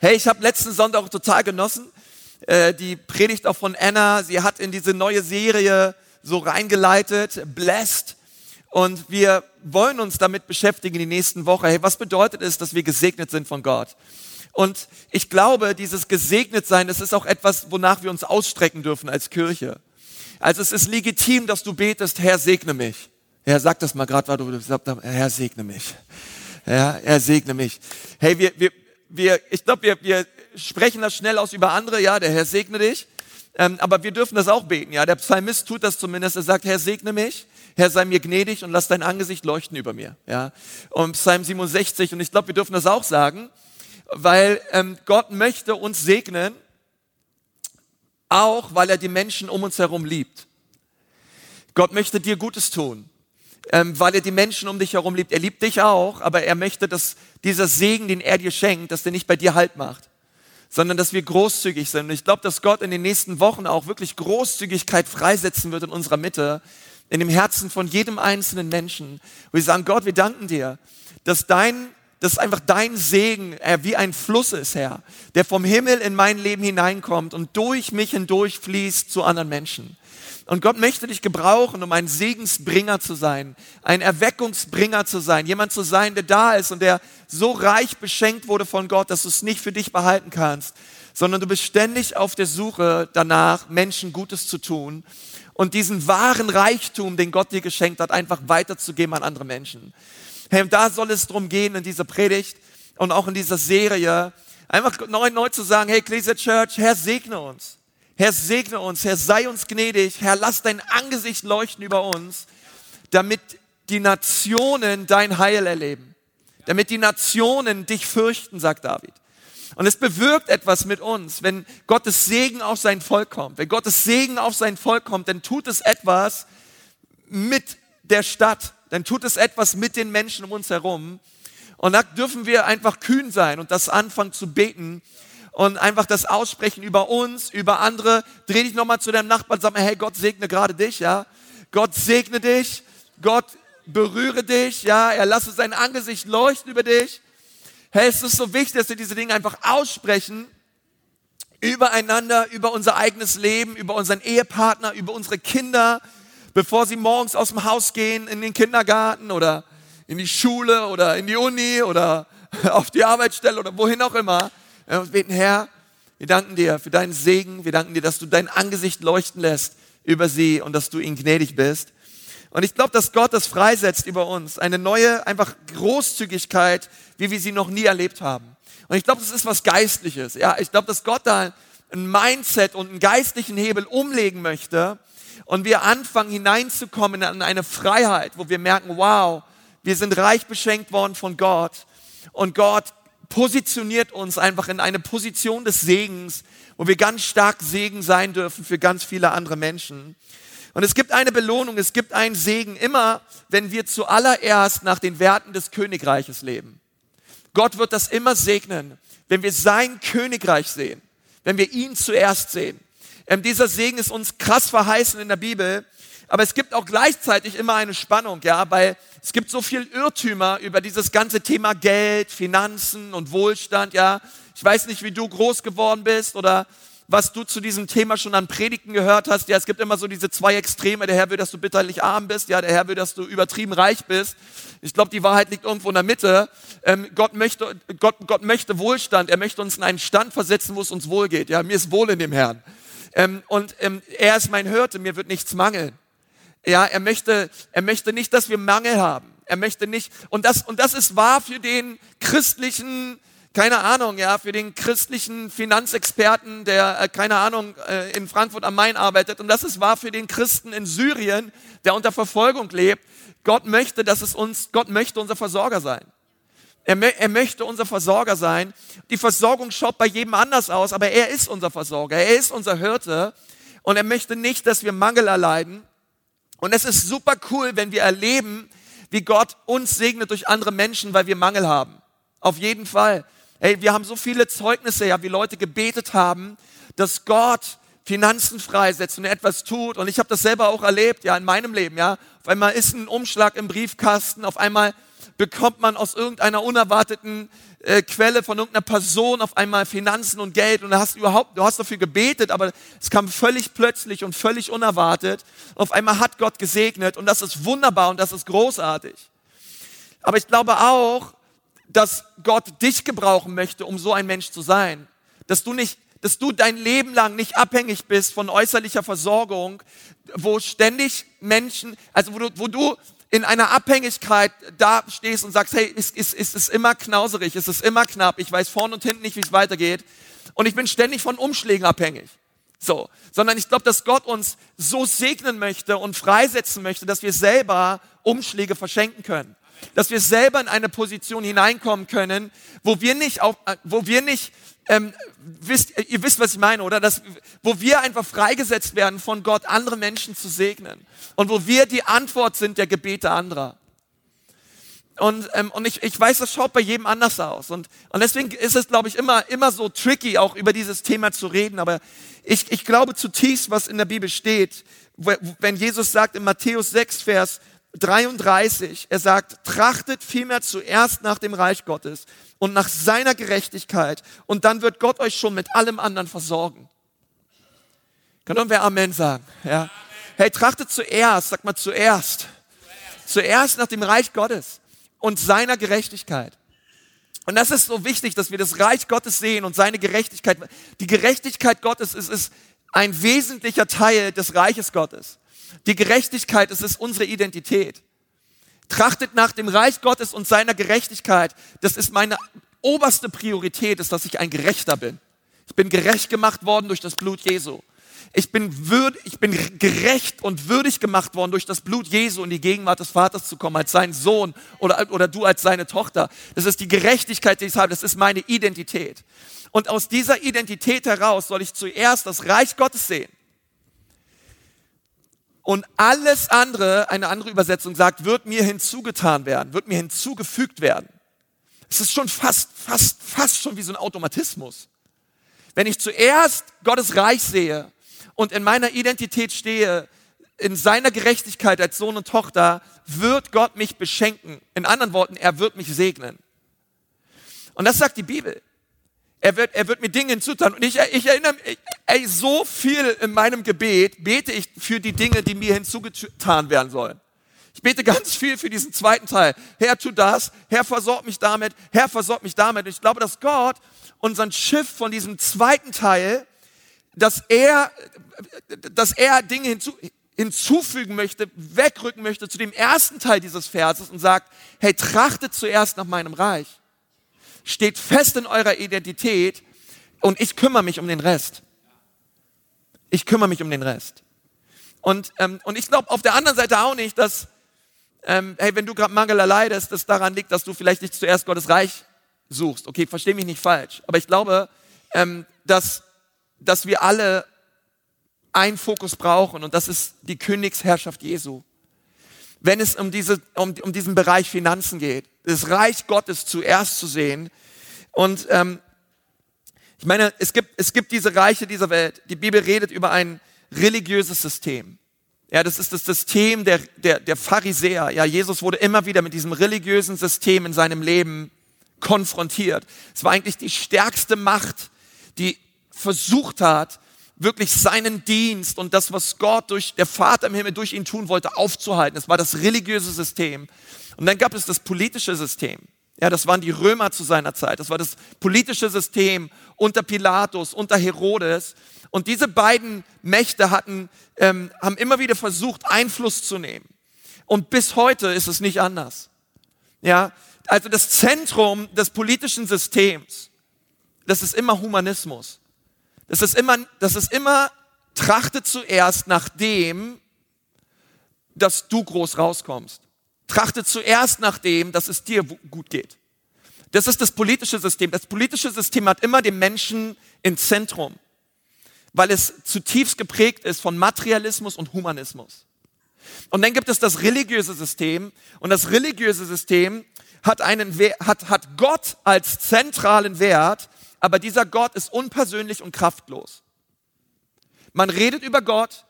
Hey, ich habe letzten Sonntag auch total genossen. Äh, die Predigt auch von Anna. Sie hat in diese neue Serie so reingeleitet, Blessed. Und wir wollen uns damit beschäftigen die nächsten Woche. Hey, was bedeutet es, dass wir gesegnet sind von Gott? Und ich glaube, dieses gesegnet sein, das ist auch etwas, wonach wir uns ausstrecken dürfen als Kirche. Also es ist legitim, dass du betest, Herr, segne mich. Herr, sag das mal gerade, weil du sagst, Herr, segne mich. Ja, Herr, segne mich. Hey, wir, wir, wir ich glaube, wir, wir sprechen das schnell aus über andere. Ja, der Herr segne dich. Ähm, aber wir dürfen das auch beten. Ja, der Psalmist tut das zumindest. Er sagt, Herr, segne mich. Herr, sei mir gnädig und lass dein Angesicht leuchten über mir. Ja, und Psalm 67. Und ich glaube, wir dürfen das auch sagen, weil ähm, Gott möchte uns segnen auch weil er die Menschen um uns herum liebt. Gott möchte dir Gutes tun, ähm, weil er die Menschen um dich herum liebt. Er liebt dich auch, aber er möchte, dass dieser Segen, den er dir schenkt, dass der nicht bei dir Halt macht, sondern dass wir großzügig sind. Und ich glaube, dass Gott in den nächsten Wochen auch wirklich Großzügigkeit freisetzen wird in unserer Mitte, in dem Herzen von jedem einzelnen Menschen. Wo wir sagen, Gott, wir danken dir, dass dein dass einfach dein Segen äh, wie ein Fluss ist, Herr, der vom Himmel in mein Leben hineinkommt und durch mich hindurch fließt zu anderen Menschen. Und Gott möchte dich gebrauchen, um ein Segensbringer zu sein, ein Erweckungsbringer zu sein, jemand zu sein, der da ist und der so reich beschenkt wurde von Gott, dass du es nicht für dich behalten kannst, sondern du bist ständig auf der Suche danach, Menschen Gutes zu tun und diesen wahren Reichtum, den Gott dir geschenkt hat, einfach weiterzugeben an andere Menschen. Hey, da soll es drum gehen in dieser Predigt und auch in dieser Serie, einfach neu, neu zu sagen, hey, Ecclesia Church, Herr, segne uns. Herr, segne uns. Herr, sei uns gnädig. Herr, lass dein Angesicht leuchten über uns, damit die Nationen dein Heil erleben. Damit die Nationen dich fürchten, sagt David. Und es bewirkt etwas mit uns, wenn Gottes Segen auf sein Volk kommt. Wenn Gottes Segen auf sein Volk kommt, dann tut es etwas mit der Stadt dann tut es etwas mit den Menschen um uns herum. Und da dürfen wir einfach kühn sein und das anfangen zu beten und einfach das aussprechen über uns, über andere. Dreh dich nochmal zu deinem Nachbarn sag mal, hey, Gott segne gerade dich, ja. Gott segne dich. Gott berühre dich, ja. Er lasse sein Angesicht leuchten über dich. Hey, es ist so wichtig, dass wir diese Dinge einfach aussprechen übereinander, über unser eigenes Leben, über unseren Ehepartner, über unsere Kinder, bevor sie morgens aus dem Haus gehen in den Kindergarten oder in die Schule oder in die Uni oder auf die Arbeitsstelle oder wohin auch immer. Und beten, Herr, wir danken dir für deinen Segen. Wir danken dir, dass du dein Angesicht leuchten lässt über sie und dass du ihnen gnädig bist. Und ich glaube, dass Gott das freisetzt über uns. Eine neue, einfach Großzügigkeit, wie wir sie noch nie erlebt haben. Und ich glaube, das ist was Geistliches. Ja, ich glaube, dass Gott da ein Mindset und einen geistlichen Hebel umlegen möchte, und wir anfangen hineinzukommen in eine Freiheit, wo wir merken, wow, wir sind reich beschenkt worden von Gott und Gott positioniert uns einfach in eine Position des Segens, wo wir ganz stark Segen sein dürfen für ganz viele andere Menschen. Und es gibt eine Belohnung, es gibt einen Segen immer, wenn wir zuallererst nach den Werten des Königreiches leben. Gott wird das immer segnen, wenn wir sein Königreich sehen, wenn wir ihn zuerst sehen. Ähm, dieser Segen ist uns krass verheißen in der Bibel. Aber es gibt auch gleichzeitig immer eine Spannung, ja, weil es gibt so viel Irrtümer über dieses ganze Thema Geld, Finanzen und Wohlstand, ja. Ich weiß nicht, wie du groß geworden bist oder was du zu diesem Thema schon an Predigten gehört hast. Ja, es gibt immer so diese zwei Extreme. Der Herr will, dass du bitterlich arm bist. Ja, der Herr will, dass du übertrieben reich bist. Ich glaube, die Wahrheit liegt irgendwo in der Mitte. Ähm, Gott, möchte, Gott, Gott möchte Wohlstand. Er möchte uns in einen Stand versetzen, wo es uns wohl geht. Ja, mir ist wohl in dem Herrn. Ähm, und ähm, er ist mein Hirte, mir wird nichts mangeln. Ja, er möchte, er möchte nicht, dass wir Mangel haben. Er möchte nicht, und das, und das ist wahr für den christlichen, keine Ahnung, ja, für den christlichen Finanzexperten, der, äh, keine Ahnung, äh, in Frankfurt am Main arbeitet. Und das ist wahr für den Christen in Syrien, der unter Verfolgung lebt. Gott möchte, dass es uns, Gott möchte unser Versorger sein. Er, er, möchte unser Versorger sein. Die Versorgung schaut bei jedem anders aus, aber er ist unser Versorger. Er ist unser Hirte. Und er möchte nicht, dass wir Mangel erleiden. Und es ist super cool, wenn wir erleben, wie Gott uns segnet durch andere Menschen, weil wir Mangel haben. Auf jeden Fall. Hey, wir haben so viele Zeugnisse, ja, wie Leute gebetet haben, dass Gott Finanzen freisetzt und etwas tut. Und ich habe das selber auch erlebt, ja, in meinem Leben, ja. Auf einmal ist ein Umschlag im Briefkasten, auf einmal bekommt man aus irgendeiner unerwarteten äh, Quelle von irgendeiner Person auf einmal Finanzen und Geld und du hast überhaupt, du hast dafür gebetet, aber es kam völlig plötzlich und völlig unerwartet. Auf einmal hat Gott gesegnet und das ist wunderbar und das ist großartig. Aber ich glaube auch, dass Gott dich gebrauchen möchte, um so ein Mensch zu sein. Dass du nicht, dass du dein Leben lang nicht abhängig bist von äußerlicher Versorgung, wo ständig Menschen, also wo du, wo du in einer Abhängigkeit da stehst und sagst, hey, es, es, es ist immer knauserig, es ist immer knapp, ich weiß vorne und hinten nicht, wie es weitergeht und ich bin ständig von Umschlägen abhängig. So, sondern ich glaube, dass Gott uns so segnen möchte und freisetzen möchte, dass wir selber Umschläge verschenken können. Dass wir selber in eine Position hineinkommen können, wo wir nicht, auf, äh, wo wir nicht ähm, wisst, ihr wisst, was ich meine, oder? Das, wo wir einfach freigesetzt werden von Gott, andere Menschen zu segnen. Und wo wir die Antwort sind der Gebete anderer. Und, ähm, und ich, ich weiß, das schaut bei jedem anders aus. Und, und deswegen ist es, glaube ich, immer, immer so tricky, auch über dieses Thema zu reden. Aber ich, ich glaube zutiefst, was in der Bibel steht, wenn Jesus sagt in Matthäus 6, Vers 33, er sagt, trachtet vielmehr zuerst nach dem Reich Gottes und nach seiner Gerechtigkeit und dann wird Gott euch schon mit allem anderen versorgen. Kann irgendwer Amen sagen? Ja. Hey, trachtet zuerst, sag mal zuerst. Zuerst nach dem Reich Gottes und seiner Gerechtigkeit. Und das ist so wichtig, dass wir das Reich Gottes sehen und seine Gerechtigkeit. Die Gerechtigkeit Gottes ist, ist ein wesentlicher Teil des Reiches Gottes. Die Gerechtigkeit, es ist unsere Identität. Trachtet nach dem Reich Gottes und seiner Gerechtigkeit. Das ist meine oberste Priorität, ist, dass ich ein Gerechter bin. Ich bin gerecht gemacht worden durch das Blut Jesu. Ich bin, würd, ich bin gerecht und würdig gemacht worden durch das Blut Jesu in die Gegenwart des Vaters zu kommen, als sein Sohn oder, oder du als seine Tochter. Das ist die Gerechtigkeit, die ich habe. Das ist meine Identität. Und aus dieser Identität heraus soll ich zuerst das Reich Gottes sehen und alles andere, eine andere Übersetzung sagt, wird mir hinzugetan werden, wird mir hinzugefügt werden. Es ist schon fast, fast, fast schon wie so ein Automatismus. Wenn ich zuerst Gottes Reich sehe und in meiner Identität stehe, in seiner Gerechtigkeit als Sohn und Tochter, wird Gott mich beschenken. In anderen Worten, er wird mich segnen. Und das sagt die Bibel. Er wird, er wird mir Dinge hinzutan. Und ich, ich erinnere mich, ey, so viel in meinem Gebet bete ich für die Dinge, die mir hinzugetan werden sollen. Ich bete ganz viel für diesen zweiten Teil. Herr, tu das. Herr, versorg mich damit. Herr, versorg mich damit. Und ich glaube, dass Gott unseren Schiff von diesem zweiten Teil, dass er, dass er Dinge hinzu, hinzufügen möchte, wegrücken möchte zu dem ersten Teil dieses Verses und sagt, hey, trachtet zuerst nach meinem Reich steht fest in eurer Identität und ich kümmere mich um den Rest. Ich kümmere mich um den Rest. Und, ähm, und ich glaube auf der anderen Seite auch nicht, dass, ähm, hey, wenn du gerade Mangel leidest, das daran liegt, dass du vielleicht nicht zuerst Gottes Reich suchst. Okay, versteh mich nicht falsch. Aber ich glaube, ähm, dass, dass wir alle einen Fokus brauchen und das ist die Königsherrschaft Jesu wenn es um, diese, um, um diesen Bereich Finanzen geht. Das Reich Gottes zuerst zu sehen. Und ähm, ich meine, es gibt, es gibt diese Reiche dieser Welt. Die Bibel redet über ein religiöses System. Ja, das ist das System der, der, der Pharisäer. Ja, Jesus wurde immer wieder mit diesem religiösen System in seinem Leben konfrontiert. Es war eigentlich die stärkste Macht, die versucht hat, wirklich seinen Dienst und das, was Gott durch der Vater im Himmel durch ihn tun wollte, aufzuhalten. Es war das religiöse System. Und dann gab es das politische System. Ja, das waren die Römer zu seiner Zeit. Das war das politische System unter Pilatus, unter Herodes. Und diese beiden Mächte hatten, ähm, haben immer wieder versucht, Einfluss zu nehmen. Und bis heute ist es nicht anders. Ja, also das Zentrum des politischen Systems, das ist immer Humanismus. Das ist immer, das ist immer, trachte zuerst nach dem, dass du groß rauskommst. Trachte zuerst nach dem, dass es dir gut geht. Das ist das politische System. Das politische System hat immer den Menschen im Zentrum, weil es zutiefst geprägt ist von Materialismus und Humanismus. Und dann gibt es das religiöse System und das religiöse System hat einen hat, hat Gott als zentralen Wert aber dieser Gott ist unpersönlich und kraftlos. Man redet über Gott,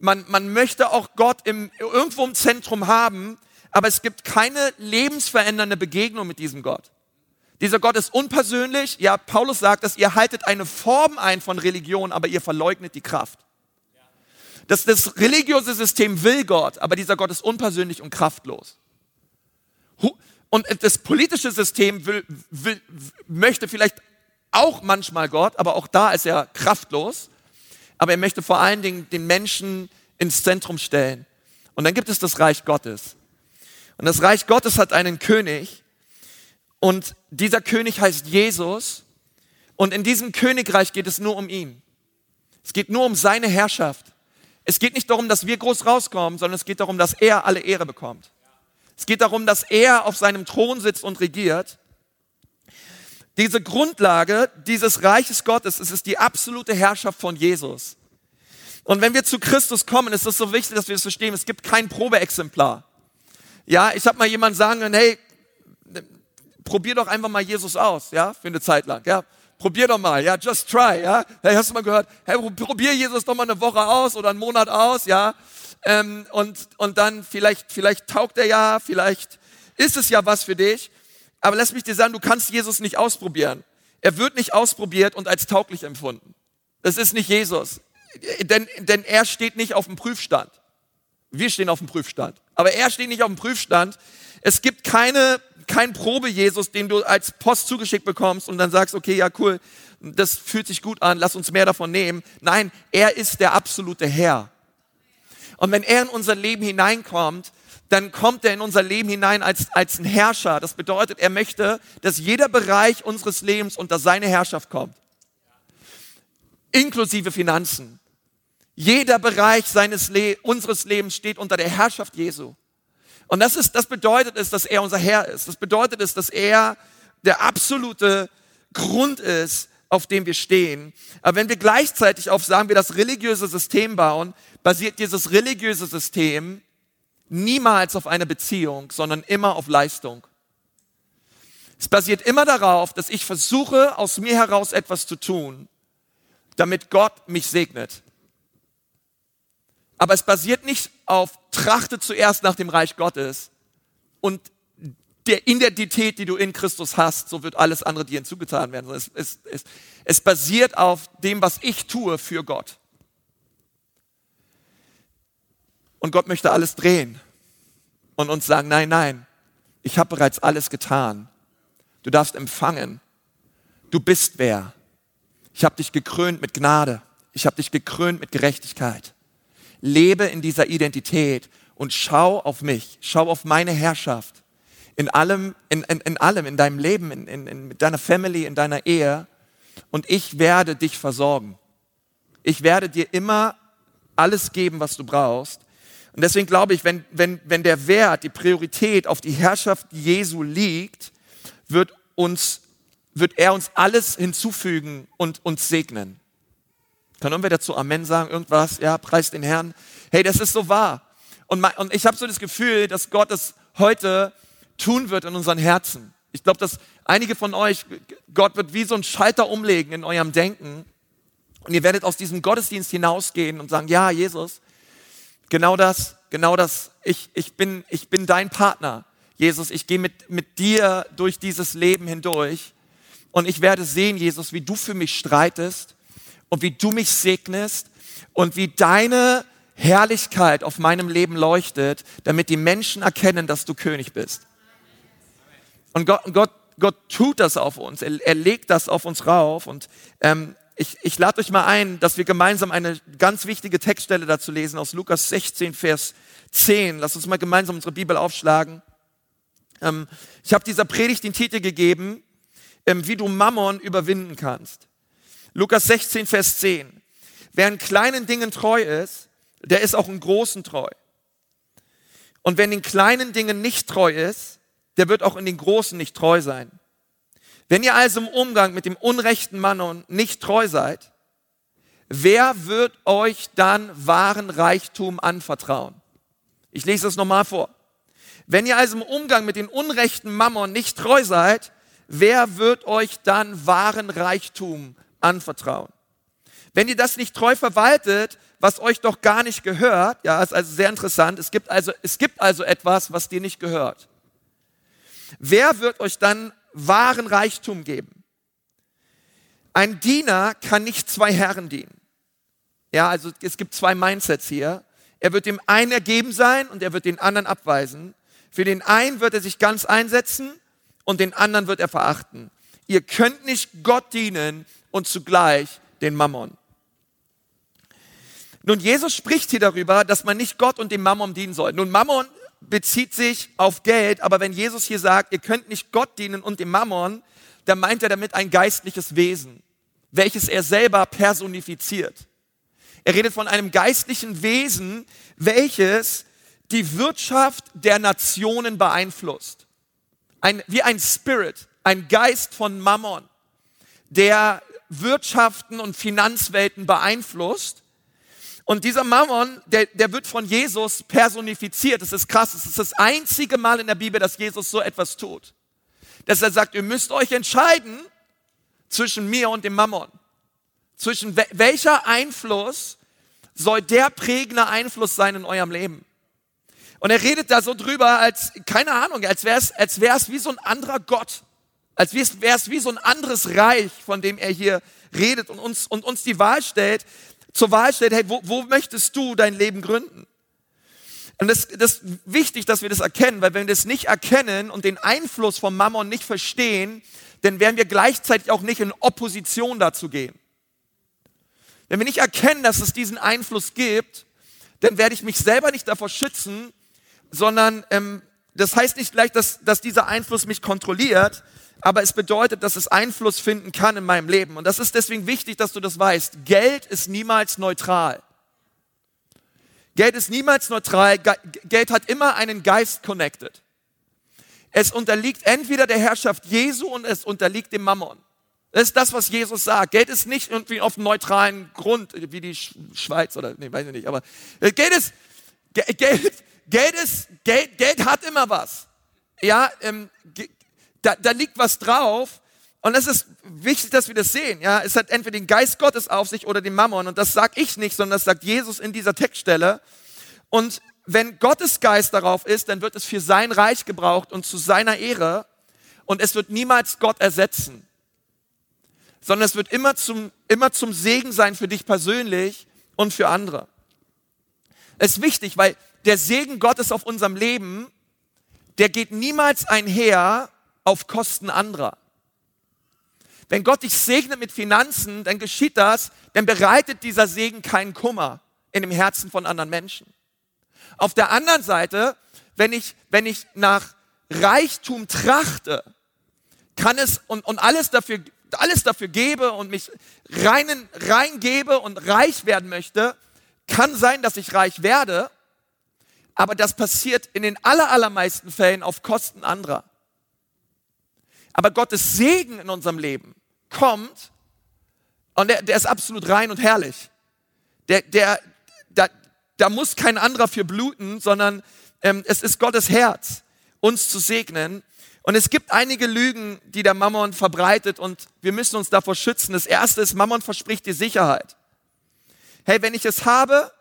man, man möchte auch Gott im, irgendwo im Zentrum haben, aber es gibt keine lebensverändernde Begegnung mit diesem Gott. Dieser Gott ist unpersönlich. Ja, Paulus sagt, dass ihr haltet eine Form ein von Religion, aber ihr verleugnet die Kraft. Das, das religiöse System will Gott, aber dieser Gott ist unpersönlich und kraftlos. Und das politische System will, will, möchte vielleicht auch manchmal Gott, aber auch da ist er kraftlos. Aber er möchte vor allen Dingen den Menschen ins Zentrum stellen. Und dann gibt es das Reich Gottes. Und das Reich Gottes hat einen König. Und dieser König heißt Jesus. Und in diesem Königreich geht es nur um ihn. Es geht nur um seine Herrschaft. Es geht nicht darum, dass wir groß rauskommen, sondern es geht darum, dass er alle Ehre bekommt. Es geht darum, dass er auf seinem Thron sitzt und regiert. Diese Grundlage dieses Reiches Gottes, es ist die absolute Herrschaft von Jesus. Und wenn wir zu Christus kommen, ist es so wichtig, dass wir es verstehen, es gibt kein Probeexemplar. Ja, ich habe mal jemand sagen können, hey, probier doch einfach mal Jesus aus, ja, für eine Zeit lang, ja. Probier doch mal, ja, just try, ja. Hey, hast du mal gehört, hey, probier Jesus doch mal eine Woche aus oder einen Monat aus, ja. Ähm, und, und dann vielleicht, vielleicht taugt er ja, vielleicht ist es ja was für dich. Aber lass mich dir sagen, du kannst Jesus nicht ausprobieren. Er wird nicht ausprobiert und als tauglich empfunden. Das ist nicht Jesus. Denn, denn er steht nicht auf dem Prüfstand. Wir stehen auf dem Prüfstand. Aber er steht nicht auf dem Prüfstand. Es gibt keine, kein Probe-Jesus, den du als Post zugeschickt bekommst und dann sagst, okay, ja, cool, das fühlt sich gut an, lass uns mehr davon nehmen. Nein, er ist der absolute Herr. Und wenn er in unser Leben hineinkommt, dann kommt er in unser Leben hinein als, als ein Herrscher. Das bedeutet, er möchte, dass jeder Bereich unseres Lebens unter seine Herrschaft kommt. Inklusive Finanzen. Jeder Bereich seines Le unseres Lebens steht unter der Herrschaft Jesu. Und das ist, das bedeutet es, dass er unser Herr ist. Das bedeutet es, dass er der absolute Grund ist, auf dem wir stehen. Aber wenn wir gleichzeitig auf, sagen wir, das religiöse System bauen, basiert dieses religiöse System niemals auf einer Beziehung, sondern immer auf Leistung. Es basiert immer darauf, dass ich versuche, aus mir heraus etwas zu tun, damit Gott mich segnet. Aber es basiert nicht auf trachte zuerst nach dem Reich Gottes und der Identität, die du in Christus hast, so wird alles andere dir hinzugetan werden. Es, es, es, es basiert auf dem, was ich tue für Gott. Und Gott möchte alles drehen und uns sagen, nein, nein, ich habe bereits alles getan. Du darfst empfangen. Du bist wer. Ich habe dich gekrönt mit Gnade. Ich habe dich gekrönt mit Gerechtigkeit. Lebe in dieser Identität und schau auf mich, schau auf meine Herrschaft in allem, in, in, in allem, in deinem Leben, in, in, in deiner Family, in deiner Ehe. Und ich werde dich versorgen. Ich werde dir immer alles geben, was du brauchst. Und deswegen glaube ich, wenn, wenn, wenn der Wert, die Priorität auf die Herrschaft Jesu liegt, wird uns, wird er uns alles hinzufügen und uns segnen. Kann irgendwer dazu Amen sagen? Irgendwas? Ja, preis den Herrn. Hey, das ist so wahr. Und, und ich habe so das Gefühl, dass Gott es heute tun wird in unseren Herzen. Ich glaube, dass einige von euch, Gott wird wie so ein Schalter umlegen in eurem Denken und ihr werdet aus diesem Gottesdienst hinausgehen und sagen, ja, Jesus, genau das, genau das, ich, ich, bin, ich bin dein Partner. Jesus, ich gehe mit, mit dir durch dieses Leben hindurch und ich werde sehen, Jesus, wie du für mich streitest und wie du mich segnest und wie deine Herrlichkeit auf meinem Leben leuchtet, damit die Menschen erkennen, dass du König bist. Und Gott, Gott, Gott tut das auf uns. Er, er legt das auf uns rauf. Und ähm, ich, ich lade euch mal ein, dass wir gemeinsam eine ganz wichtige Textstelle dazu lesen aus Lukas 16, Vers 10. Lass uns mal gemeinsam unsere Bibel aufschlagen. Ähm, ich habe dieser Predigt den Titel gegeben, ähm, wie du Mammon überwinden kannst. Lukas 16, Vers 10. Wer in kleinen Dingen treu ist, der ist auch in großen treu. Und wer in den kleinen Dingen nicht treu ist, der wird auch in den Großen nicht treu sein. Wenn ihr also im Umgang mit dem unrechten Mann nicht treu seid, wer wird euch dann wahren Reichtum anvertrauen? Ich lese das nochmal vor. Wenn ihr also im Umgang mit den unrechten Mammon nicht treu seid, wer wird euch dann wahren Reichtum anvertrauen? Wenn ihr das nicht treu verwaltet, was euch doch gar nicht gehört, ja, ist also sehr interessant, es gibt also, es gibt also etwas, was dir nicht gehört. Wer wird euch dann wahren Reichtum geben? Ein Diener kann nicht zwei Herren dienen. Ja, also es gibt zwei Mindsets hier. Er wird dem einen ergeben sein und er wird den anderen abweisen. Für den einen wird er sich ganz einsetzen und den anderen wird er verachten. Ihr könnt nicht Gott dienen und zugleich den Mammon. Nun, Jesus spricht hier darüber, dass man nicht Gott und dem Mammon dienen soll. Nun, Mammon bezieht sich auf Geld, aber wenn Jesus hier sagt, ihr könnt nicht Gott dienen und dem Mammon, dann meint er damit ein geistliches Wesen, welches er selber personifiziert. Er redet von einem geistlichen Wesen, welches die Wirtschaft der Nationen beeinflusst. Ein, wie ein Spirit, ein Geist von Mammon, der Wirtschaften und Finanzwelten beeinflusst. Und dieser Mammon, der, der wird von Jesus personifiziert. Das ist krass. Es ist das einzige Mal in der Bibel, dass Jesus so etwas tut. Dass er sagt, ihr müsst euch entscheiden zwischen mir und dem Mammon. Zwischen welcher Einfluss soll der prägende Einfluss sein in eurem Leben? Und er redet da so drüber, als, keine Ahnung, als wäre es als wär's wie so ein anderer Gott. Als wäre es wie so ein anderes Reich, von dem er hier redet und uns, und uns die Wahl stellt, zur Wahl stellt, hey, wo, wo möchtest du dein Leben gründen? Und das, das ist wichtig, dass wir das erkennen, weil wenn wir das nicht erkennen und den Einfluss vom Mammon nicht verstehen, dann werden wir gleichzeitig auch nicht in Opposition dazu gehen. Wenn wir nicht erkennen, dass es diesen Einfluss gibt, dann werde ich mich selber nicht davor schützen, sondern ähm, das heißt nicht gleich, dass, dass dieser Einfluss mich kontrolliert, aber es bedeutet, dass es Einfluss finden kann in meinem Leben. Und das ist deswegen wichtig, dass du das weißt. Geld ist niemals neutral. Geld ist niemals neutral. Geld hat immer einen Geist connected. Es unterliegt entweder der Herrschaft Jesu und es unterliegt dem Mammon. Das ist das, was Jesus sagt. Geld ist nicht irgendwie auf neutralen Grund, wie die Schweiz oder, nee, weiß ich nicht, aber Geld ist, Geld, Geld ist, Geld, Geld hat immer was. Ja, ähm, da, da liegt was drauf. Und es ist wichtig, dass wir das sehen. Ja, es hat entweder den Geist Gottes auf sich oder den Mammon. Und das sage ich nicht, sondern das sagt Jesus in dieser Textstelle. Und wenn Gottes Geist darauf ist, dann wird es für sein Reich gebraucht und zu seiner Ehre. Und es wird niemals Gott ersetzen sondern es wird immer zum, immer zum Segen sein für dich persönlich und für andere. Es ist wichtig, weil der Segen Gottes auf unserem Leben, der geht niemals einher auf Kosten anderer. Wenn Gott dich segnet mit Finanzen, dann geschieht das, dann bereitet dieser Segen keinen Kummer in dem Herzen von anderen Menschen. Auf der anderen Seite, wenn ich, wenn ich nach Reichtum trachte, kann es und, und alles dafür alles dafür gebe und mich rein, reingebe und reich werden möchte, kann sein, dass ich reich werde, aber das passiert in den allermeisten Fällen auf Kosten anderer. Aber Gottes Segen in unserem Leben kommt und der, der ist absolut rein und herrlich. Der, der, da, da muss kein anderer für bluten, sondern ähm, es ist Gottes Herz, uns zu segnen und es gibt einige Lügen, die der Mammon verbreitet und wir müssen uns davor schützen. Das erste ist, Mammon verspricht dir Sicherheit. Hey, wenn ich es habe,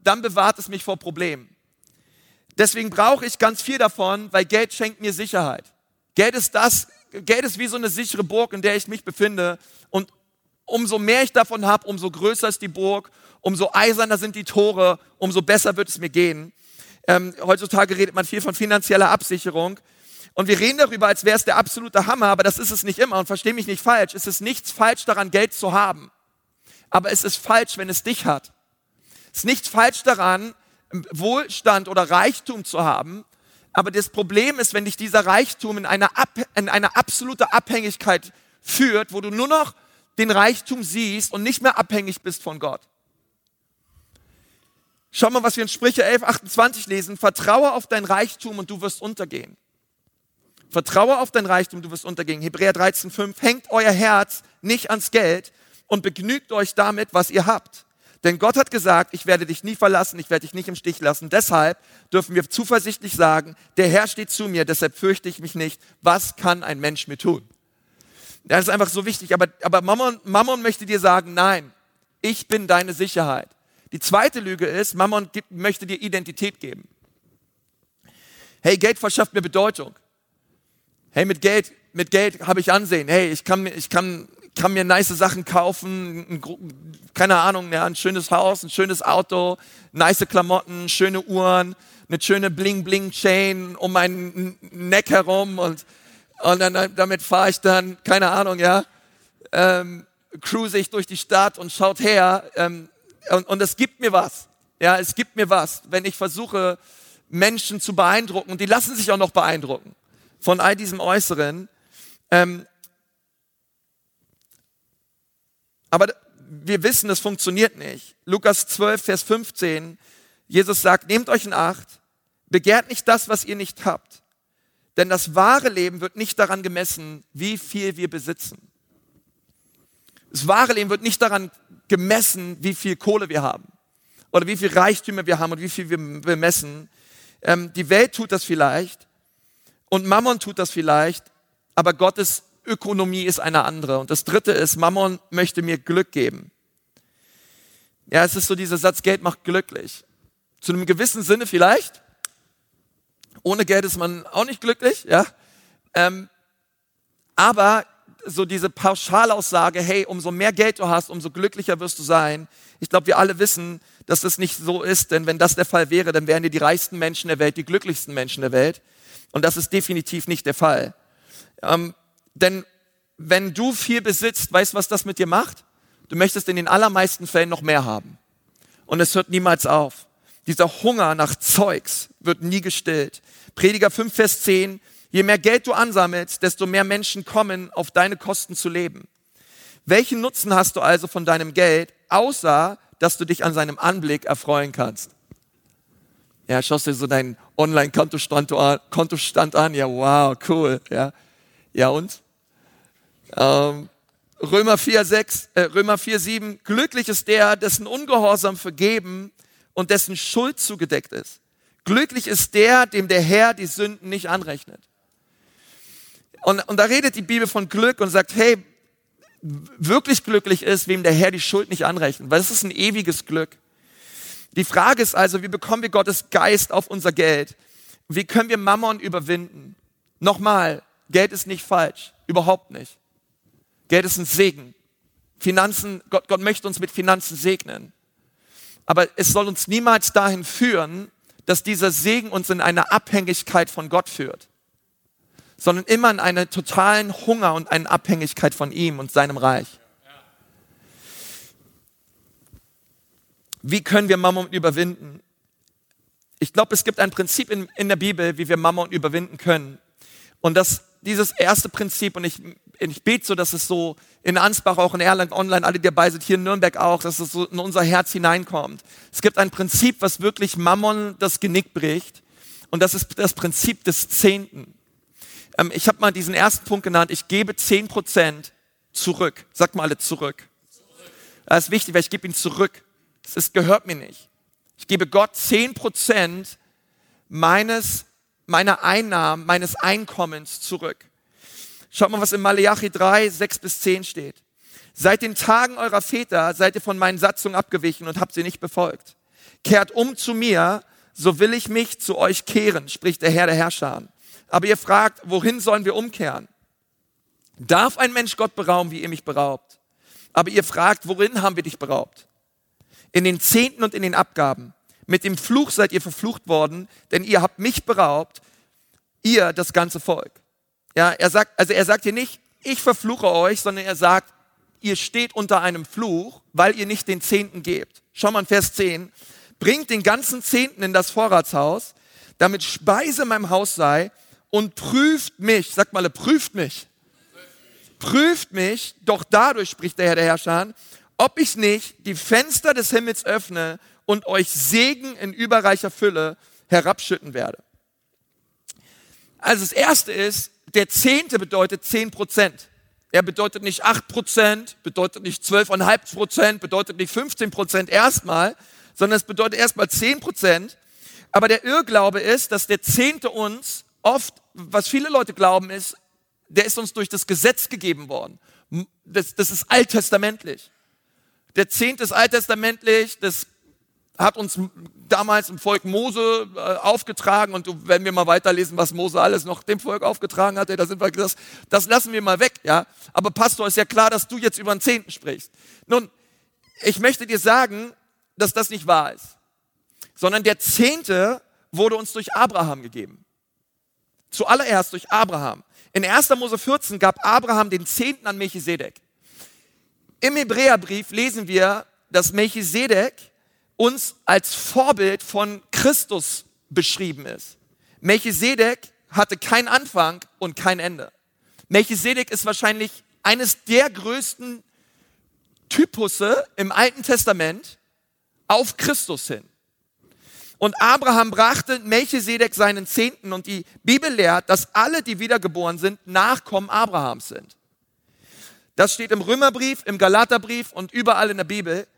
dann bewahrt es mich vor Problemen. Deswegen brauche ich ganz viel davon, weil Geld schenkt mir Sicherheit. Geld ist das, Geld ist wie so eine sichere Burg, in der ich mich befinde. Und umso mehr ich davon habe, umso größer ist die Burg, umso eiserner sind die Tore, umso besser wird es mir gehen. Ähm, heutzutage redet man viel von finanzieller Absicherung. Und wir reden darüber, als wäre es der absolute Hammer, aber das ist es nicht immer. Und verstehe mich nicht falsch. Es ist nichts falsch daran, Geld zu haben. Aber es ist falsch, wenn es dich hat. Es ist nichts falsch daran, Wohlstand oder Reichtum zu haben. Aber das Problem ist, wenn dich dieser Reichtum in eine, Ab in eine absolute Abhängigkeit führt, wo du nur noch den Reichtum siehst und nicht mehr abhängig bist von Gott. Schau mal, was wir in Sprüche 11, 28 lesen. Vertraue auf dein Reichtum und du wirst untergehen. Vertraue auf dein Reichtum, du wirst untergehen. Hebräer 13,5, hängt euer Herz nicht ans Geld und begnügt euch damit, was ihr habt. Denn Gott hat gesagt, ich werde dich nie verlassen, ich werde dich nicht im Stich lassen. Deshalb dürfen wir zuversichtlich sagen, der Herr steht zu mir, deshalb fürchte ich mich nicht. Was kann ein Mensch mir tun? Das ist einfach so wichtig. Aber, aber Mammon, Mammon möchte dir sagen, nein, Ich bin deine Sicherheit. Die zweite Lüge ist, Mammon gibt, möchte dir Identität geben. Hey, Geld verschafft mir Bedeutung. Hey, mit Geld, mit Geld habe ich Ansehen. Hey, ich kann, ich kann, kann mir nice Sachen kaufen, ein, keine Ahnung, ja, ein schönes Haus, ein schönes Auto, nice Klamotten, schöne Uhren, eine schöne Bling-Bling-Chain um meinen Neck herum und, und dann, damit fahre ich dann, keine Ahnung, ja, ähm, cruise ich durch die Stadt und schaut her ähm, und, und es gibt mir was. Ja, es gibt mir was, wenn ich versuche, Menschen zu beeindrucken und die lassen sich auch noch beeindrucken von all diesem Äußeren. Ähm, aber wir wissen, es funktioniert nicht. Lukas 12, Vers 15, Jesus sagt, nehmt euch in Acht, begehrt nicht das, was ihr nicht habt. Denn das wahre Leben wird nicht daran gemessen, wie viel wir besitzen. Das wahre Leben wird nicht daran gemessen, wie viel Kohle wir haben oder wie viel Reichtümer wir haben und wie viel wir bemessen. Ähm, die Welt tut das vielleicht und Mammon tut das vielleicht, aber Gottes Ökonomie ist eine andere. Und das dritte ist, Mammon möchte mir Glück geben. Ja, es ist so dieser Satz, Geld macht glücklich. Zu einem gewissen Sinne vielleicht. Ohne Geld ist man auch nicht glücklich, ja. Ähm, aber so diese Pauschalaussage, hey, umso mehr Geld du hast, umso glücklicher wirst du sein. Ich glaube, wir alle wissen, dass das nicht so ist, denn wenn das der Fall wäre, dann wären dir die reichsten Menschen der Welt die glücklichsten Menschen der Welt. Und das ist definitiv nicht der Fall. Ähm, denn wenn du viel besitzt, weißt du, was das mit dir macht? Du möchtest in den allermeisten Fällen noch mehr haben. Und es hört niemals auf. Dieser Hunger nach Zeugs wird nie gestillt. Prediger 5, Vers 10, Je mehr Geld du ansammelst, desto mehr Menschen kommen, auf deine Kosten zu leben. Welchen Nutzen hast du also von deinem Geld, außer dass du dich an seinem Anblick erfreuen kannst? Ja, schaust dir so deinen Online-Kontostand an. Ja, wow, cool. Ja, ja und? Ähm, Römer 4, 6, äh, Römer 4, 7. Glücklich ist der, dessen Ungehorsam vergeben und dessen Schuld zugedeckt ist. Glücklich ist der, dem der Herr die Sünden nicht anrechnet. Und, und da redet die Bibel von Glück und sagt, hey, wirklich glücklich ist, wem der Herr die Schuld nicht anrechnet, weil es ist ein ewiges Glück. Die Frage ist also, wie bekommen wir Gottes Geist auf unser Geld? Wie können wir Mammon überwinden? Nochmal, Geld ist nicht falsch, überhaupt nicht. Geld ist ein Segen. Finanzen, Gott, Gott möchte uns mit Finanzen segnen. Aber es soll uns niemals dahin führen, dass dieser Segen uns in eine Abhängigkeit von Gott führt sondern immer in einen totalen Hunger und eine Abhängigkeit von ihm und seinem Reich. Wie können wir Mammon überwinden? Ich glaube, es gibt ein Prinzip in, in der Bibel, wie wir Mammon überwinden können. Und das, dieses erste Prinzip, und ich, ich bete so, dass es so in Ansbach, auch in Erlangen online, alle, die dabei sind, hier in Nürnberg auch, dass es so in unser Herz hineinkommt. Es gibt ein Prinzip, was wirklich Mammon das Genick bricht. Und das ist das Prinzip des Zehnten. Ähm, ich habe mal diesen ersten Punkt genannt, ich gebe zehn Prozent zurück. Sag mal alle zurück. Das ist wichtig, weil ich gebe ihn zurück. Es gehört mir nicht. Ich gebe Gott zehn Prozent meines, meiner Einnahmen, meines Einkommens zurück. Schaut mal, was in Malachi 3, 6 bis 10 steht. Seit den Tagen eurer Väter seid ihr von meinen Satzungen abgewichen und habt sie nicht befolgt. Kehrt um zu mir, so will ich mich zu euch kehren, spricht der Herr der Herrscher. Aber ihr fragt, wohin sollen wir umkehren? Darf ein Mensch Gott berauben, wie ihr mich beraubt? Aber ihr fragt, worin haben wir dich beraubt? In den Zehnten und in den Abgaben. Mit dem Fluch seid ihr verflucht worden, denn ihr habt mich beraubt, ihr das ganze Volk. Ja, er sagt, also er sagt hier nicht, ich verfluche euch, sondern er sagt, ihr steht unter einem Fluch, weil ihr nicht den Zehnten gebt. Schau mal in Vers 10. Bringt den ganzen Zehnten in das Vorratshaus, damit Speise in meinem Haus sei und prüft mich, sag mal, prüft mich. Prüft mich, doch dadurch spricht der Herr der Herrscher, ob ich nicht die Fenster des Himmels öffne und euch Segen in überreicher Fülle herabschütten werde. Also das erste ist, der Zehnte bedeutet zehn Prozent. Er bedeutet nicht acht Prozent, bedeutet nicht zwölfeinhalb Prozent, bedeutet nicht 15 Prozent erstmal, sondern es bedeutet erstmal zehn Prozent. Aber der Irrglaube ist, dass der Zehnte uns oft, was viele Leute glauben, ist, der ist uns durch das Gesetz gegeben worden. Das, das ist alttestamentlich. Der Zehnte ist alttestamentlich, das hat uns damals im Volk Mose äh, aufgetragen und wenn wir mal weiterlesen, was Mose alles noch dem Volk aufgetragen hatte, da sind wir das, das lassen wir mal weg, ja. Aber Pastor, ist ja klar, dass du jetzt über den Zehnten sprichst. Nun, ich möchte dir sagen, dass das nicht wahr ist, sondern der Zehnte wurde uns durch Abraham gegeben. Zuallererst durch Abraham. In 1. Mose 14 gab Abraham den Zehnten an Melchisedek. Im Hebräerbrief lesen wir, dass Melchisedek uns als Vorbild von Christus beschrieben ist. Melchisedek hatte keinen Anfang und kein Ende. Melchisedek ist wahrscheinlich eines der größten Typusse im Alten Testament auf Christus hin. Und Abraham brachte Melchisedek seinen Zehnten und die Bibel lehrt, dass alle, die wiedergeboren sind, Nachkommen Abrahams sind. Das steht im Römerbrief, im Galaterbrief und überall in der Bibel.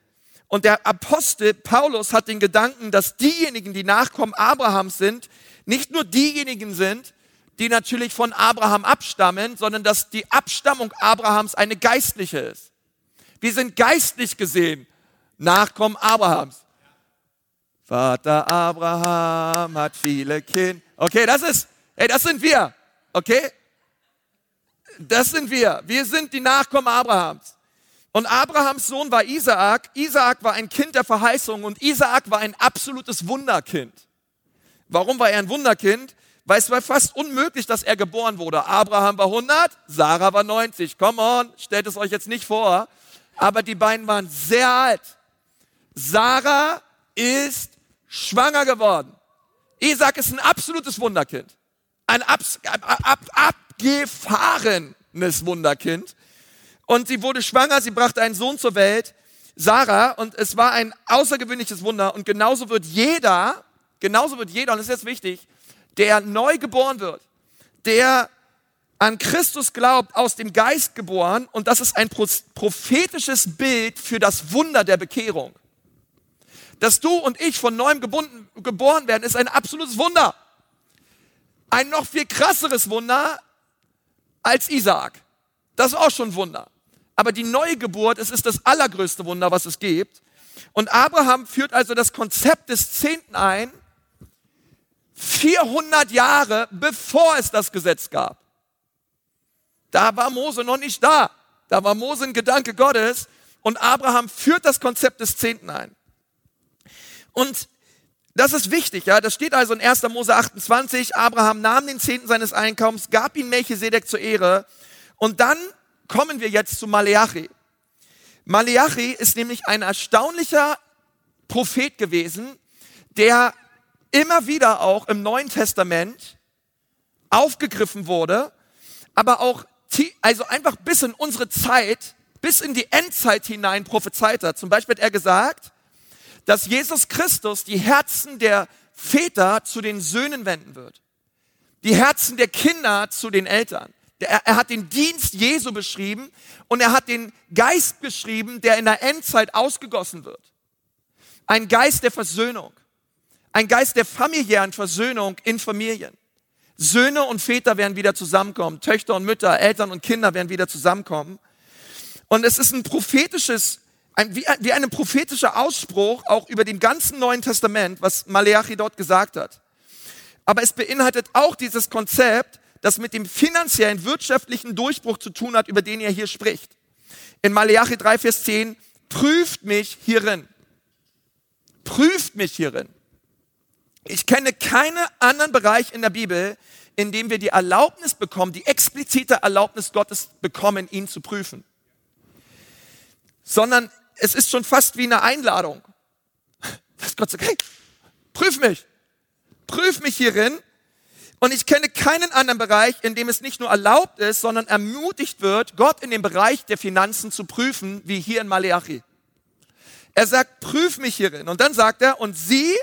Und der Apostel Paulus hat den Gedanken, dass diejenigen, die Nachkommen Abrahams sind, nicht nur diejenigen sind, die natürlich von Abraham abstammen, sondern dass die Abstammung Abrahams eine geistliche ist. Wir sind geistlich gesehen Nachkommen Abrahams. Vater Abraham hat viele Kinder. Okay, das ist, hey, das sind wir. Okay? Das sind wir. Wir sind die Nachkommen Abrahams. Und Abrahams Sohn war Isaak. Isaak war ein Kind der Verheißung und Isaak war ein absolutes Wunderkind. Warum war er ein Wunderkind? Weil es war fast unmöglich, dass er geboren wurde. Abraham war 100, Sarah war 90. Come on, stellt es euch jetzt nicht vor. Aber die beiden waren sehr alt. Sarah ist schwanger geworden. Isaac ist ein absolutes Wunderkind. Ein ab, ab, abgefahrenes Wunderkind. Und sie wurde schwanger, sie brachte einen Sohn zur Welt, Sarah, und es war ein außergewöhnliches Wunder. Und genauso wird jeder, genauso wird jeder, und das ist jetzt wichtig, der neu geboren wird, der an Christus glaubt, aus dem Geist geboren, und das ist ein prophetisches Bild für das Wunder der Bekehrung. Dass du und ich von neuem gebunden, geboren werden, ist ein absolutes Wunder. Ein noch viel krasseres Wunder als Isaac. Das ist auch schon ein Wunder. Aber die neue Geburt, es ist das allergrößte Wunder, was es gibt. Und Abraham führt also das Konzept des Zehnten ein, 400 Jahre bevor es das Gesetz gab. Da war Mose noch nicht da. Da war Mose ein Gedanke Gottes und Abraham führt das Konzept des Zehnten ein. Und das ist wichtig, ja. Das steht also in 1. Mose 28. Abraham nahm den Zehnten seines Einkommens, gab ihn Melchisedek zur Ehre. Und dann kommen wir jetzt zu Maleachi. Maleachi ist nämlich ein erstaunlicher Prophet gewesen, der immer wieder auch im Neuen Testament aufgegriffen wurde, aber auch, also einfach bis in unsere Zeit, bis in die Endzeit hinein prophezeit hat. Zum Beispiel hat er gesagt, dass Jesus Christus die Herzen der Väter zu den Söhnen wenden wird. Die Herzen der Kinder zu den Eltern. Er, hat den Dienst Jesu beschrieben und er hat den Geist beschrieben, der in der Endzeit ausgegossen wird. Ein Geist der Versöhnung. Ein Geist der familiären Versöhnung in Familien. Söhne und Väter werden wieder zusammenkommen. Töchter und Mütter, Eltern und Kinder werden wieder zusammenkommen. Und es ist ein prophetisches ein, wie, wie ein prophetischer Ausspruch auch über dem ganzen Neuen Testament, was Maleachi dort gesagt hat. Aber es beinhaltet auch dieses Konzept, das mit dem finanziellen, wirtschaftlichen Durchbruch zu tun hat, über den er hier spricht. In Maleachi 3, Vers 10, prüft mich hierin. Prüft mich hierin. Ich kenne keinen anderen Bereich in der Bibel, in dem wir die Erlaubnis bekommen, die explizite Erlaubnis Gottes bekommen, ihn zu prüfen. Sondern es ist schon fast wie eine Einladung. Dass Gott sagt, hey, prüf mich. Prüf mich hierin. Und ich kenne keinen anderen Bereich, in dem es nicht nur erlaubt ist, sondern ermutigt wird, Gott in dem Bereich der Finanzen zu prüfen, wie hier in Maleachi. Er sagt, prüf mich hierin. Und dann sagt er, und sieh,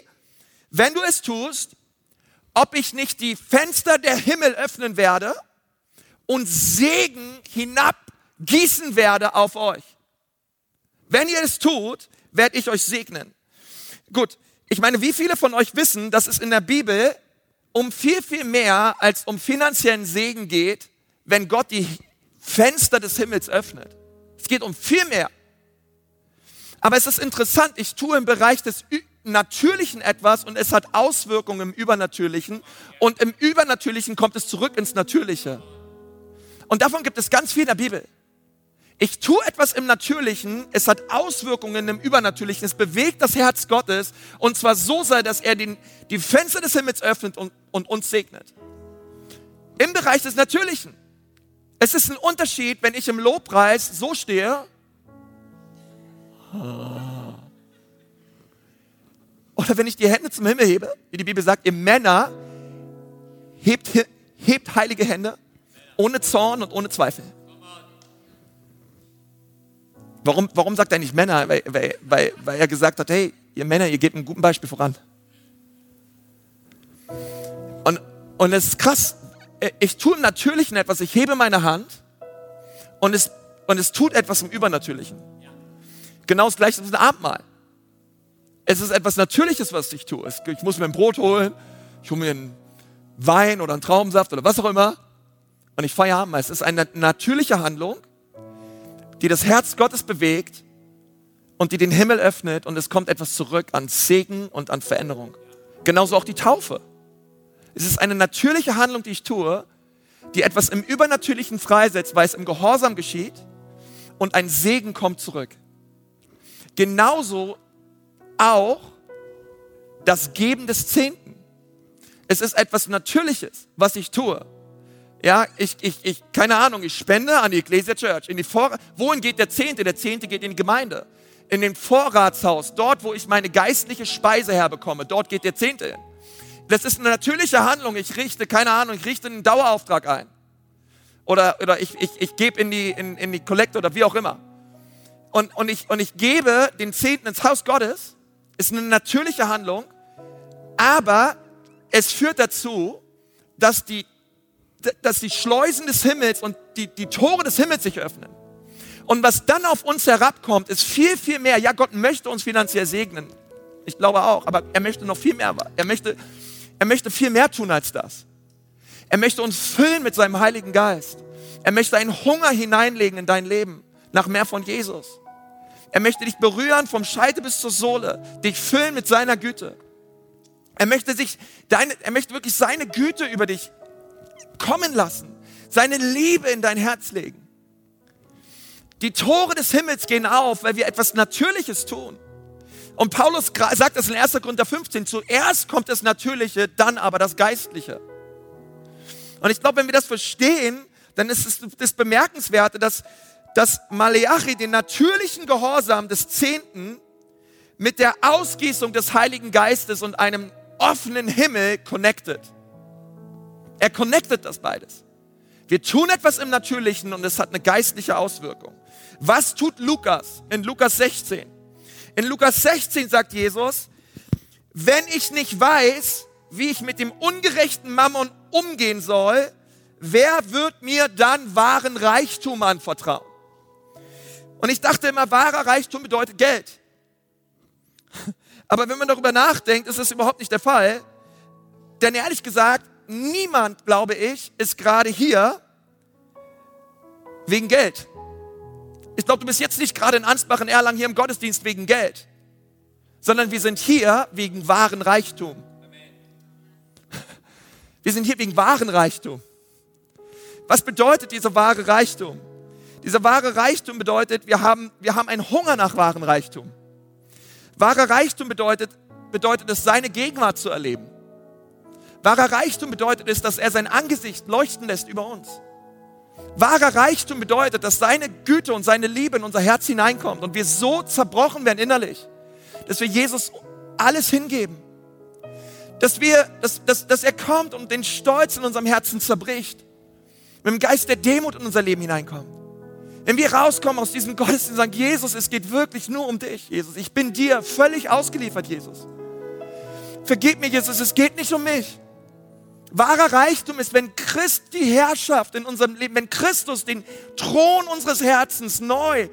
wenn du es tust, ob ich nicht die Fenster der Himmel öffnen werde und Segen hinab gießen werde auf euch. Wenn ihr es tut, werde ich euch segnen. Gut, ich meine, wie viele von euch wissen, dass es in der Bibel um viel, viel mehr als um finanziellen Segen geht, wenn Gott die Fenster des Himmels öffnet. Es geht um viel mehr. Aber es ist interessant, ich tue im Bereich des Natürlichen etwas und es hat Auswirkungen im Übernatürlichen und im Übernatürlichen kommt es zurück ins Natürliche. Und davon gibt es ganz viel in der Bibel. Ich tue etwas im Natürlichen, es hat Auswirkungen im Übernatürlichen, es bewegt das Herz Gottes und zwar so sehr, dass er den, die Fenster des Himmels öffnet und, und uns segnet. Im Bereich des Natürlichen. Es ist ein Unterschied, wenn ich im Lobpreis so stehe. Oder wenn ich die Hände zum Himmel hebe, wie die Bibel sagt, ihr Männer, hebt, hebt heilige Hände ohne Zorn und ohne Zweifel. Warum, warum sagt er nicht Männer? Weil, weil, weil, weil er gesagt hat, hey, ihr Männer, ihr gebt ein gutes Beispiel voran. Und, und es ist krass, ich tue im Natürlichen etwas, ich hebe meine Hand und es, und es tut etwas im Übernatürlichen. Genau das gleiche ist ein Abendmahl. Es ist etwas Natürliches, was ich tue. Ich muss mir ein Brot holen, ich hole mir einen Wein oder einen Traubensaft oder was auch immer und ich feiere Abendmahl. Es ist eine natürliche Handlung, die das Herz Gottes bewegt und die den Himmel öffnet und es kommt etwas zurück an Segen und an Veränderung. Genauso auch die Taufe. Es ist eine natürliche Handlung, die ich tue, die etwas im Übernatürlichen freisetzt, weil es im Gehorsam geschieht und ein Segen kommt zurück. Genauso auch das Geben des Zehnten. Es ist etwas Natürliches, was ich tue. Ja, ich, ich, ich, keine Ahnung, ich spende an die Ecclesia Church. In die Vor Wohin geht der Zehnte? Der Zehnte geht in die Gemeinde. In den Vorratshaus, dort, wo ich meine geistliche Speise herbekomme, dort geht der Zehnte hin. Das ist eine natürliche Handlung. Ich richte, keine Ahnung, ich richte einen Dauerauftrag ein. Oder, oder ich, ich, ich gebe in die, in, in die Kollekte oder wie auch immer. Und, und, ich, und ich gebe den Zehnten ins Haus Gottes. Ist eine natürliche Handlung. Aber es führt dazu, dass die dass die Schleusen des Himmels und die, die Tore des Himmels sich öffnen. Und was dann auf uns herabkommt, ist viel, viel mehr. Ja, Gott möchte uns finanziell segnen. Ich glaube auch, aber er möchte noch viel mehr. Er möchte, er möchte viel mehr tun als das. Er möchte uns füllen mit seinem Heiligen Geist. Er möchte einen Hunger hineinlegen in dein Leben nach mehr von Jesus. Er möchte dich berühren vom Scheite bis zur Sohle, dich füllen mit seiner Güte. Er möchte sich, deine, er möchte wirklich seine Güte über dich kommen lassen, seine Liebe in dein Herz legen. Die Tore des Himmels gehen auf, weil wir etwas Natürliches tun. Und Paulus sagt das in 1. Korinther 15, zuerst kommt das Natürliche, dann aber das Geistliche. Und ich glaube, wenn wir das verstehen, dann ist es das Bemerkenswerte, dass, dass Maleachi den natürlichen Gehorsam des Zehnten mit der Ausgießung des Heiligen Geistes und einem offenen Himmel connected. Er connectet das beides. Wir tun etwas im Natürlichen und es hat eine geistliche Auswirkung. Was tut Lukas in Lukas 16? In Lukas 16 sagt Jesus, wenn ich nicht weiß, wie ich mit dem ungerechten Mammon umgehen soll, wer wird mir dann wahren Reichtum anvertrauen? Und ich dachte immer, wahrer Reichtum bedeutet Geld. Aber wenn man darüber nachdenkt, ist das überhaupt nicht der Fall. Denn ehrlich gesagt, niemand, glaube ich, ist gerade hier wegen Geld. Ich glaube, du bist jetzt nicht gerade in Ansbach in Erlangen hier im Gottesdienst wegen Geld, sondern wir sind hier wegen wahren Reichtum. Wir sind hier wegen wahren Reichtum. Was bedeutet dieser wahre Reichtum? Dieser wahre Reichtum bedeutet, wir haben, wir haben einen Hunger nach wahren Reichtum. Wahrer Reichtum bedeutet, bedeutet es, seine Gegenwart zu erleben. Wahrer Reichtum bedeutet es, dass er sein Angesicht leuchten lässt über uns. Wahrer Reichtum bedeutet, dass seine Güte und seine Liebe in unser Herz hineinkommt und wir so zerbrochen werden innerlich, dass wir Jesus alles hingeben. Dass, wir, dass, dass, dass er kommt und den Stolz in unserem Herzen zerbricht. Mit dem Geist der Demut in unser Leben hineinkommt. Wenn wir rauskommen aus diesem Gottesdienst und sagen, Jesus, es geht wirklich nur um dich, Jesus. Ich bin dir völlig ausgeliefert, Jesus. Vergib mir, Jesus, es geht nicht um mich. Wahrer Reichtum ist, wenn Christi Herrschaft in unserem Leben, wenn Christus den Thron unseres Herzens neu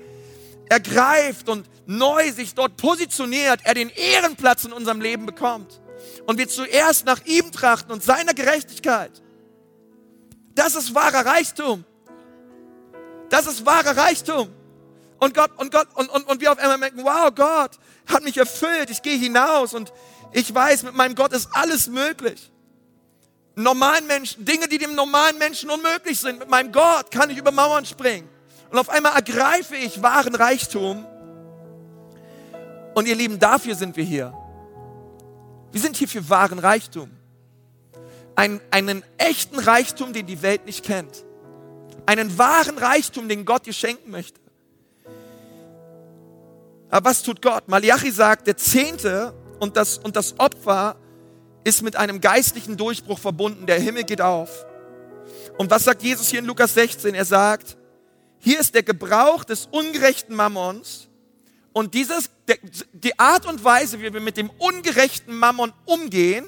ergreift und neu sich dort positioniert, er den Ehrenplatz in unserem Leben bekommt und wir zuerst nach ihm trachten und seiner Gerechtigkeit. Das ist wahrer Reichtum. Das ist wahrer Reichtum. Und Gott, und Gott, und, und, und wir auf einmal merken, wow, Gott hat mich erfüllt, ich gehe hinaus und ich weiß, mit meinem Gott ist alles möglich. Normalen Menschen, Dinge, die dem normalen Menschen unmöglich sind, mit meinem Gott kann ich über Mauern springen. Und auf einmal ergreife ich wahren Reichtum. Und ihr Lieben, dafür sind wir hier. Wir sind hier für wahren Reichtum. Ein, einen echten Reichtum, den die Welt nicht kennt. Einen wahren Reichtum, den Gott dir schenken möchte. Aber was tut Gott? Malachi sagt, der Zehnte und das, und das Opfer ist mit einem geistlichen Durchbruch verbunden. Der Himmel geht auf. Und was sagt Jesus hier in Lukas 16? Er sagt, hier ist der Gebrauch des ungerechten Mammons und dieses, die Art und Weise, wie wir mit dem ungerechten Mammon umgehen,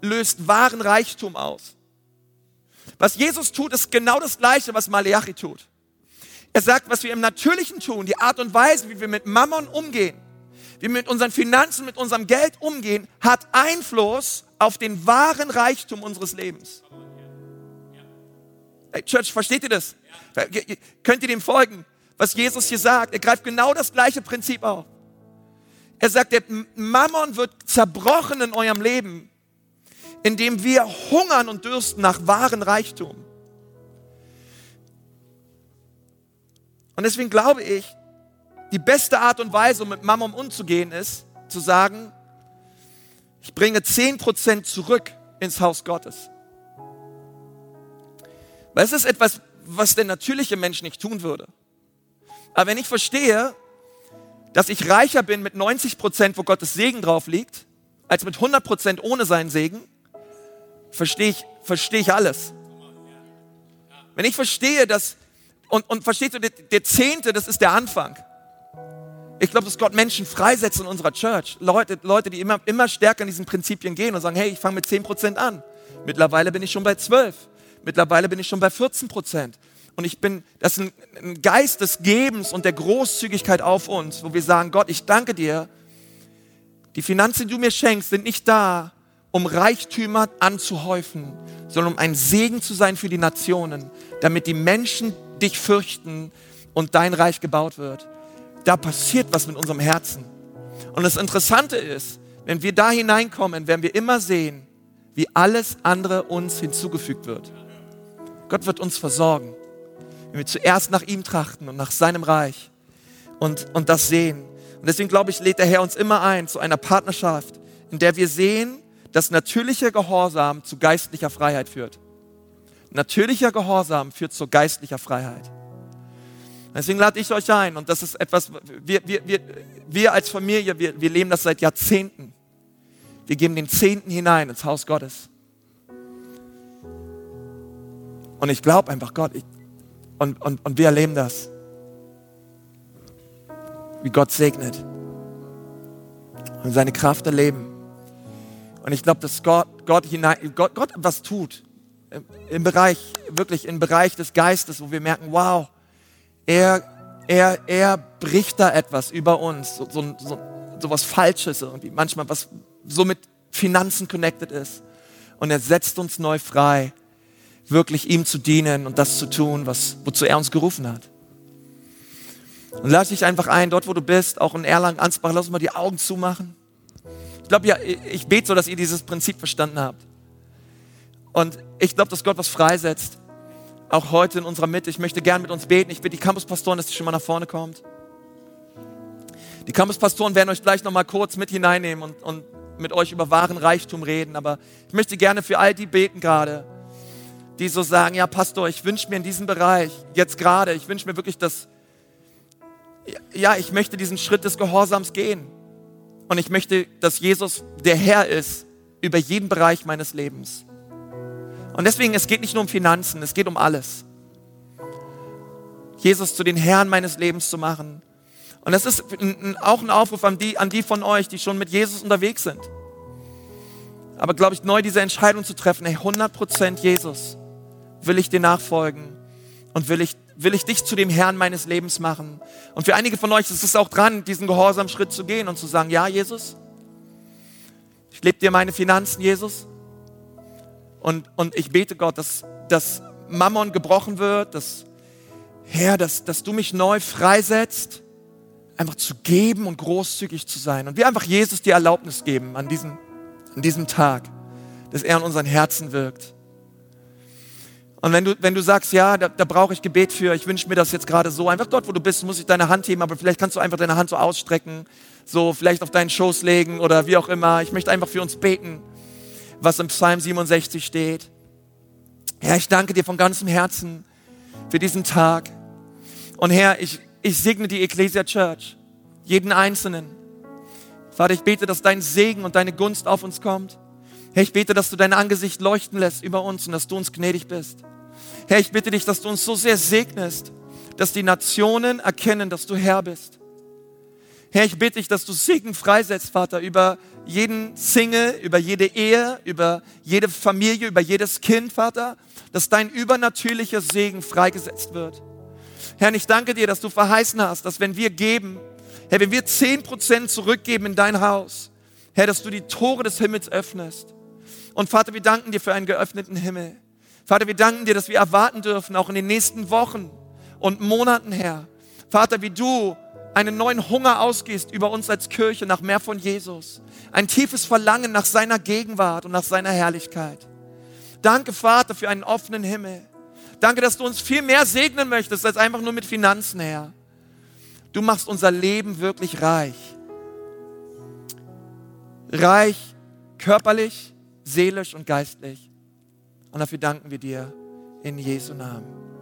löst wahren Reichtum aus. Was Jesus tut, ist genau das Gleiche, was Malachi tut. Er sagt, was wir im Natürlichen tun, die Art und Weise, wie wir mit Mammon umgehen, wie wir mit unseren Finanzen, mit unserem Geld umgehen, hat Einfluss auf den wahren Reichtum unseres Lebens. Hey, Church, versteht ihr das? Könnt ihr dem folgen, was Jesus hier sagt? Er greift genau das gleiche Prinzip auf. Er sagt, der Mammon wird zerbrochen in eurem Leben, indem wir hungern und dürsten nach wahren Reichtum. Und deswegen glaube ich, die beste Art und Weise, um mit Mammon umzugehen, ist zu sagen, ich bringe 10% zurück ins Haus Gottes. Weil es ist etwas, was der natürliche Mensch nicht tun würde. Aber wenn ich verstehe, dass ich reicher bin mit 90 Prozent, wo Gottes Segen drauf liegt, als mit 100 Prozent ohne seinen Segen, verstehe ich, verstehe ich alles. Wenn ich verstehe, dass, und, und verstehst du, der Zehnte, das ist der Anfang. Ich glaube, dass Gott Menschen freisetzt in unserer Church. Leute, Leute die immer, immer stärker in diesen Prinzipien gehen und sagen, hey, ich fange mit 10 Prozent an. Mittlerweile bin ich schon bei 12. Mittlerweile bin ich schon bei 14 Prozent. Und ich bin, das ist ein Geist des Gebens und der Großzügigkeit auf uns, wo wir sagen, Gott, ich danke dir. Die Finanzen, die du mir schenkst, sind nicht da, um Reichtümer anzuhäufen, sondern um ein Segen zu sein für die Nationen, damit die Menschen dich fürchten und dein Reich gebaut wird. Da passiert was mit unserem Herzen. Und das Interessante ist, wenn wir da hineinkommen, werden wir immer sehen, wie alles andere uns hinzugefügt wird. Gott wird uns versorgen, wenn wir zuerst nach ihm trachten und nach seinem Reich und, und das sehen. Und deswegen glaube ich, lädt der Herr uns immer ein zu einer Partnerschaft, in der wir sehen, dass natürlicher Gehorsam zu geistlicher Freiheit führt. Natürlicher Gehorsam führt zu geistlicher Freiheit. Deswegen lade ich euch ein und das ist etwas, wir, wir, wir, wir als Familie, wir, wir leben das seit Jahrzehnten. Wir geben den Zehnten hinein ins Haus Gottes. Und ich glaube einfach, Gott, ich, und, und, und wir erleben das. Wie Gott segnet. Und seine Kraft erleben. Und ich glaube, dass Gott, Gott, hinein, Gott, Gott was tut. Im Bereich, wirklich im Bereich des Geistes, wo wir merken, wow, er, er, er bricht da etwas über uns. So, so, so, so was Falsches irgendwie. Manchmal was so mit Finanzen connected ist. Und er setzt uns neu frei wirklich ihm zu dienen und das zu tun, was, wozu er uns gerufen hat. Und lass dich einfach ein, dort wo du bist, auch in Erlangen, Ansbach, lass uns mal die Augen zumachen. Ich glaube, ja, ich bete so, dass ihr dieses Prinzip verstanden habt. Und ich glaube, dass Gott was freisetzt. Auch heute in unserer Mitte. Ich möchte gern mit uns beten. Ich bitte die Campuspastoren, dass ihr schon mal nach vorne kommt. Die Campuspastoren werden euch gleich noch mal kurz mit hineinnehmen und, und mit euch über wahren Reichtum reden. Aber ich möchte gerne für all die beten gerade, die so sagen, ja Pastor, ich wünsche mir in diesem Bereich, jetzt gerade, ich wünsche mir wirklich das, ja, ich möchte diesen Schritt des Gehorsams gehen. Und ich möchte, dass Jesus der Herr ist über jeden Bereich meines Lebens. Und deswegen, es geht nicht nur um Finanzen, es geht um alles. Jesus zu den Herrn meines Lebens zu machen. Und das ist auch ein Aufruf an die, an die von euch, die schon mit Jesus unterwegs sind. Aber glaube ich, neu diese Entscheidung zu treffen, hey, 100% Jesus will ich dir nachfolgen und will ich, will ich dich zu dem Herrn meines Lebens machen. Und für einige von euch ist es auch dran, diesen gehorsamen Schritt zu gehen und zu sagen, ja, Jesus, ich lebe dir meine Finanzen, Jesus. Und, und ich bete Gott, dass, dass Mammon gebrochen wird, dass, Herr, dass, dass du mich neu freisetzt, einfach zu geben und großzügig zu sein. Und wir einfach Jesus die Erlaubnis geben an diesem, an diesem Tag, dass er in unseren Herzen wirkt. Und wenn du, wenn du sagst, ja, da, da brauche ich Gebet für, ich wünsche mir das jetzt gerade so, einfach dort, wo du bist, muss ich deine Hand heben, aber vielleicht kannst du einfach deine Hand so ausstrecken, so vielleicht auf deinen Schoß legen oder wie auch immer. Ich möchte einfach für uns beten, was im Psalm 67 steht. Herr, ich danke dir von ganzem Herzen für diesen Tag. Und Herr, ich, ich segne die Ecclesia Church, jeden Einzelnen. Vater, ich bete, dass dein Segen und deine Gunst auf uns kommt. Herr, ich bete, dass du dein Angesicht leuchten lässt über uns und dass du uns gnädig bist. Herr, ich bitte dich, dass du uns so sehr segnest, dass die Nationen erkennen, dass du Herr bist. Herr, ich bitte dich, dass du Segen freisetzt, Vater, über jeden Single, über jede Ehe, über jede Familie, über jedes Kind, Vater, dass dein übernatürlicher Segen freigesetzt wird. Herr, ich danke dir, dass du verheißen hast, dass wenn wir geben, Herr, wenn wir zehn Prozent zurückgeben in dein Haus, Herr, dass du die Tore des Himmels öffnest. Und Vater, wir danken dir für einen geöffneten Himmel. Vater, wir danken dir, dass wir erwarten dürfen, auch in den nächsten Wochen und Monaten, Herr. Vater, wie du einen neuen Hunger ausgehst über uns als Kirche nach mehr von Jesus. Ein tiefes Verlangen nach seiner Gegenwart und nach seiner Herrlichkeit. Danke, Vater, für einen offenen Himmel. Danke, dass du uns viel mehr segnen möchtest als einfach nur mit Finanzen, Herr. Du machst unser Leben wirklich reich. Reich körperlich, seelisch und geistlich. Und dafür danken wir dir in Jesu Namen.